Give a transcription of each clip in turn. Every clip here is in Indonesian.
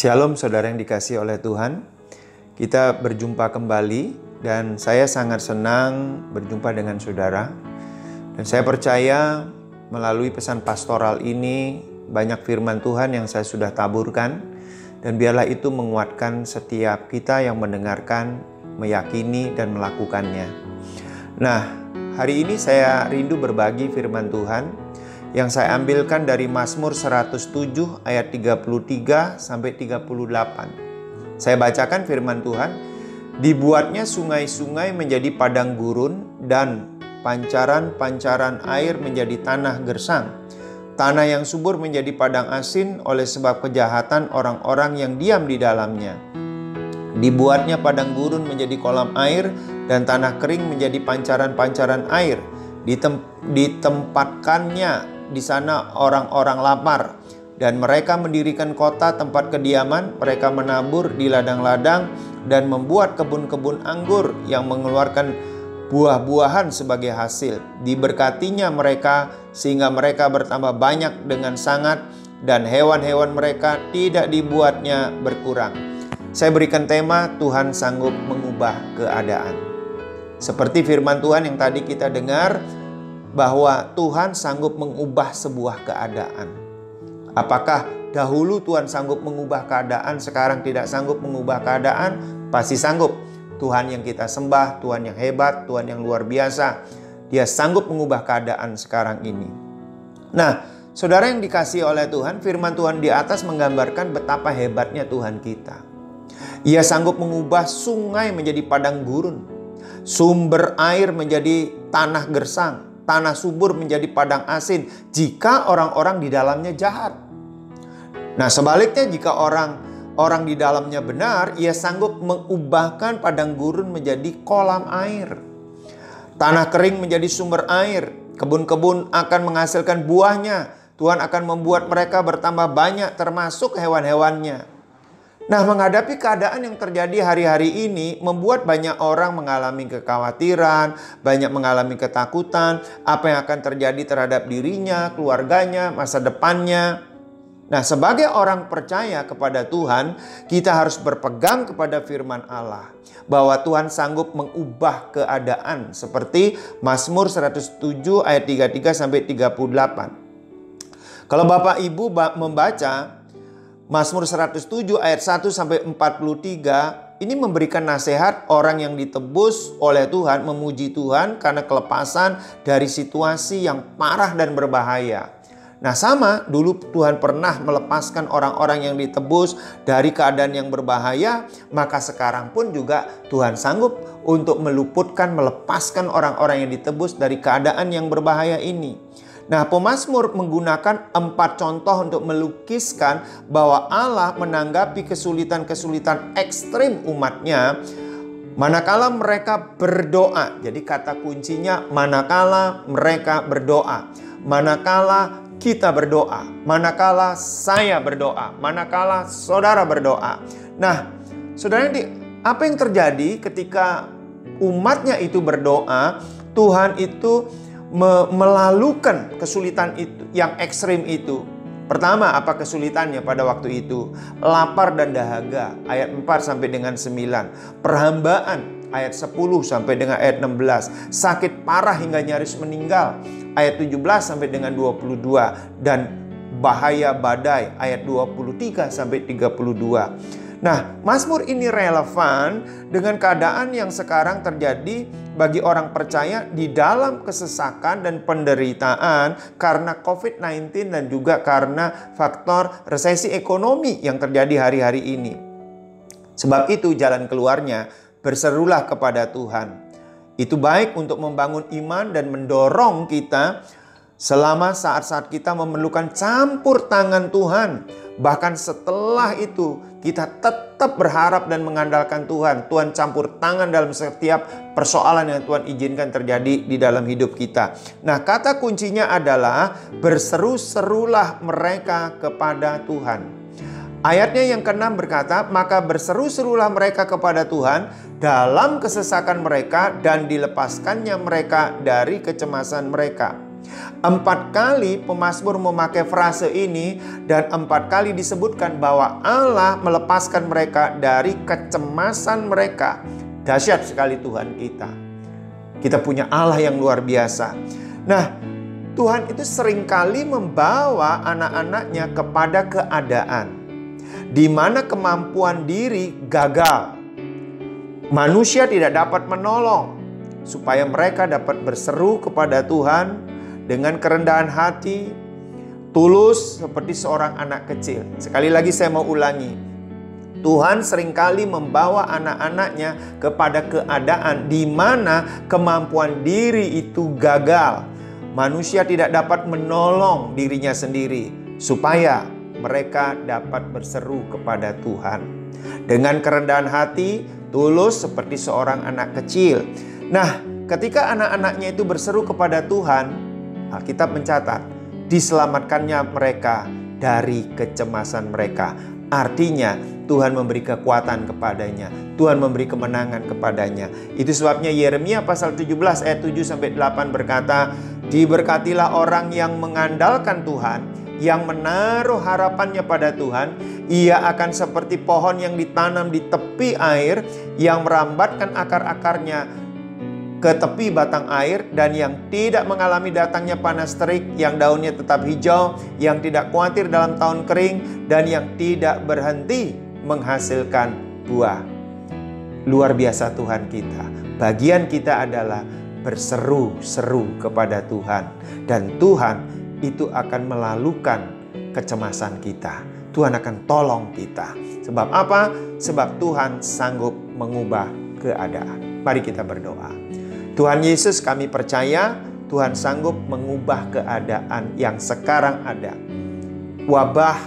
Shalom saudara yang dikasih oleh Tuhan. Kita berjumpa kembali dan saya sangat senang berjumpa dengan saudara. Dan saya percaya melalui pesan pastoral ini banyak firman Tuhan yang saya sudah taburkan dan biarlah itu menguatkan setiap kita yang mendengarkan, meyakini dan melakukannya. Nah, hari ini saya rindu berbagi firman Tuhan yang saya ambilkan dari Mazmur 107 ayat 33 sampai 38. Saya bacakan firman Tuhan, dibuatnya sungai-sungai menjadi padang gurun dan pancaran-pancaran air menjadi tanah gersang. Tanah yang subur menjadi padang asin oleh sebab kejahatan orang-orang yang diam di dalamnya. Dibuatnya padang gurun menjadi kolam air dan tanah kering menjadi pancaran-pancaran air. Ditem ditempatkannya di sana orang-orang lapar dan mereka mendirikan kota tempat kediaman, mereka menabur di ladang-ladang dan membuat kebun-kebun anggur yang mengeluarkan buah-buahan sebagai hasil. Diberkatinya mereka sehingga mereka bertambah banyak dengan sangat dan hewan-hewan mereka tidak dibuatnya berkurang. Saya berikan tema Tuhan sanggup mengubah keadaan. Seperti firman Tuhan yang tadi kita dengar, bahwa Tuhan sanggup mengubah sebuah keadaan. Apakah dahulu Tuhan sanggup mengubah keadaan, sekarang tidak sanggup mengubah keadaan? Pasti sanggup. Tuhan yang kita sembah, Tuhan yang hebat, Tuhan yang luar biasa. Dia sanggup mengubah keadaan sekarang ini. Nah, saudara yang dikasih oleh Tuhan, firman Tuhan di atas menggambarkan betapa hebatnya Tuhan kita. Ia sanggup mengubah sungai menjadi padang gurun, sumber air menjadi tanah gersang, tanah subur menjadi padang asin jika orang-orang di dalamnya jahat. Nah, sebaliknya jika orang orang di dalamnya benar, ia sanggup mengubahkan padang gurun menjadi kolam air. Tanah kering menjadi sumber air, kebun-kebun akan menghasilkan buahnya. Tuhan akan membuat mereka bertambah banyak termasuk hewan-hewannya. Nah, menghadapi keadaan yang terjadi hari-hari ini membuat banyak orang mengalami kekhawatiran, banyak mengalami ketakutan, apa yang akan terjadi terhadap dirinya, keluarganya, masa depannya. Nah, sebagai orang percaya kepada Tuhan, kita harus berpegang kepada firman Allah bahwa Tuhan sanggup mengubah keadaan seperti Mazmur 107 ayat 33 sampai 38. Kalau Bapak Ibu membaca Mazmur 107 ayat 1 sampai 43 ini memberikan nasihat orang yang ditebus oleh Tuhan memuji Tuhan karena kelepasan dari situasi yang parah dan berbahaya. Nah, sama dulu Tuhan pernah melepaskan orang-orang yang ditebus dari keadaan yang berbahaya, maka sekarang pun juga Tuhan sanggup untuk meluputkan, melepaskan orang-orang yang ditebus dari keadaan yang berbahaya ini. Nah, pemazmur menggunakan empat contoh untuk melukiskan bahwa Allah menanggapi kesulitan-kesulitan ekstrim umatnya manakala mereka berdoa. Jadi kata kuncinya manakala mereka berdoa. Manakala kita berdoa, manakala saya berdoa, manakala saudara berdoa. Nah, saudara apa yang terjadi ketika umatnya itu berdoa, Tuhan itu me melalukan kesulitan itu yang ekstrim itu. Pertama, apa kesulitannya pada waktu itu? Lapar dan dahaga, ayat 4 sampai dengan 9. Perhambaan, ayat 10 sampai dengan ayat 16. Sakit parah hingga nyaris meninggal, ayat 17 sampai dengan 22. Dan bahaya badai, ayat 23 sampai 32. Nah, Mazmur ini relevan dengan keadaan yang sekarang terjadi bagi orang percaya di dalam kesesakan dan penderitaan karena COVID-19 dan juga karena faktor resesi ekonomi yang terjadi hari-hari ini. Sebab itu jalan keluarnya berserulah kepada Tuhan. Itu baik untuk membangun iman dan mendorong kita selama saat-saat kita memerlukan campur tangan Tuhan Bahkan setelah itu kita tetap berharap dan mengandalkan Tuhan. Tuhan campur tangan dalam setiap persoalan yang Tuhan izinkan terjadi di dalam hidup kita. Nah kata kuncinya adalah berseru-serulah mereka kepada Tuhan. Ayatnya yang keenam berkata, maka berseru-serulah mereka kepada Tuhan dalam kesesakan mereka dan dilepaskannya mereka dari kecemasan mereka. Empat kali pemazmur memakai frase ini dan empat kali disebutkan bahwa Allah melepaskan mereka dari kecemasan mereka. Dahsyat sekali Tuhan kita. Kita punya Allah yang luar biasa. Nah, Tuhan itu sering kali membawa anak-anaknya kepada keadaan di mana kemampuan diri gagal. Manusia tidak dapat menolong supaya mereka dapat berseru kepada Tuhan dengan kerendahan hati, tulus seperti seorang anak kecil. Sekali lagi saya mau ulangi. Tuhan sering kali membawa anak-anaknya kepada keadaan di mana kemampuan diri itu gagal. Manusia tidak dapat menolong dirinya sendiri supaya mereka dapat berseru kepada Tuhan. Dengan kerendahan hati, tulus seperti seorang anak kecil. Nah, ketika anak-anaknya itu berseru kepada Tuhan, Alkitab mencatat, diselamatkannya mereka dari kecemasan mereka. Artinya Tuhan memberi kekuatan kepadanya. Tuhan memberi kemenangan kepadanya. Itu sebabnya Yeremia pasal 17 ayat 7 sampai 8 berkata, "Diberkatilah orang yang mengandalkan Tuhan, yang menaruh harapannya pada Tuhan, ia akan seperti pohon yang ditanam di tepi air yang merambatkan akar-akarnya ke tepi batang air dan yang tidak mengalami datangnya panas terik, yang daunnya tetap hijau, yang tidak khawatir dalam tahun kering, dan yang tidak berhenti menghasilkan buah. Luar biasa Tuhan kita. Bagian kita adalah berseru-seru kepada Tuhan. Dan Tuhan itu akan melalukan kecemasan kita. Tuhan akan tolong kita. Sebab apa? Sebab Tuhan sanggup mengubah keadaan. Mari kita berdoa. Tuhan Yesus kami percaya Tuhan sanggup mengubah keadaan yang sekarang ada. Wabah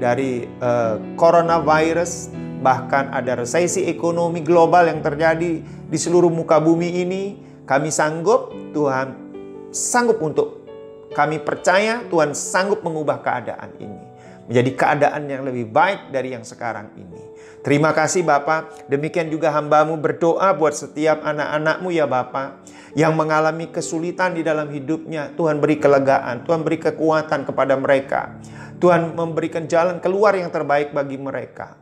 dari uh, coronavirus, bahkan ada resesi ekonomi global yang terjadi di seluruh muka bumi ini, kami sanggup, Tuhan sanggup untuk kami percaya Tuhan sanggup mengubah keadaan ini menjadi keadaan yang lebih baik dari yang sekarang ini. Terima kasih Bapak. Demikian juga hambamu berdoa buat setiap anak-anakmu ya Bapak. Yang mengalami kesulitan di dalam hidupnya. Tuhan beri kelegaan. Tuhan beri kekuatan kepada mereka. Tuhan memberikan jalan keluar yang terbaik bagi mereka.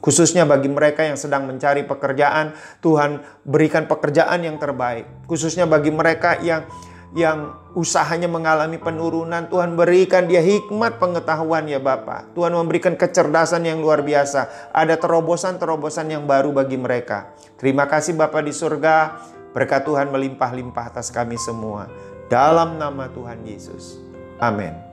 Khususnya bagi mereka yang sedang mencari pekerjaan, Tuhan berikan pekerjaan yang terbaik. Khususnya bagi mereka yang yang usahanya mengalami penurunan, Tuhan berikan dia hikmat pengetahuan ya Bapak. Tuhan memberikan kecerdasan yang luar biasa. Ada terobosan-terobosan yang baru bagi mereka. Terima kasih Bapak di surga. Berkat Tuhan melimpah-limpah atas kami semua. Dalam nama Tuhan Yesus. Amin.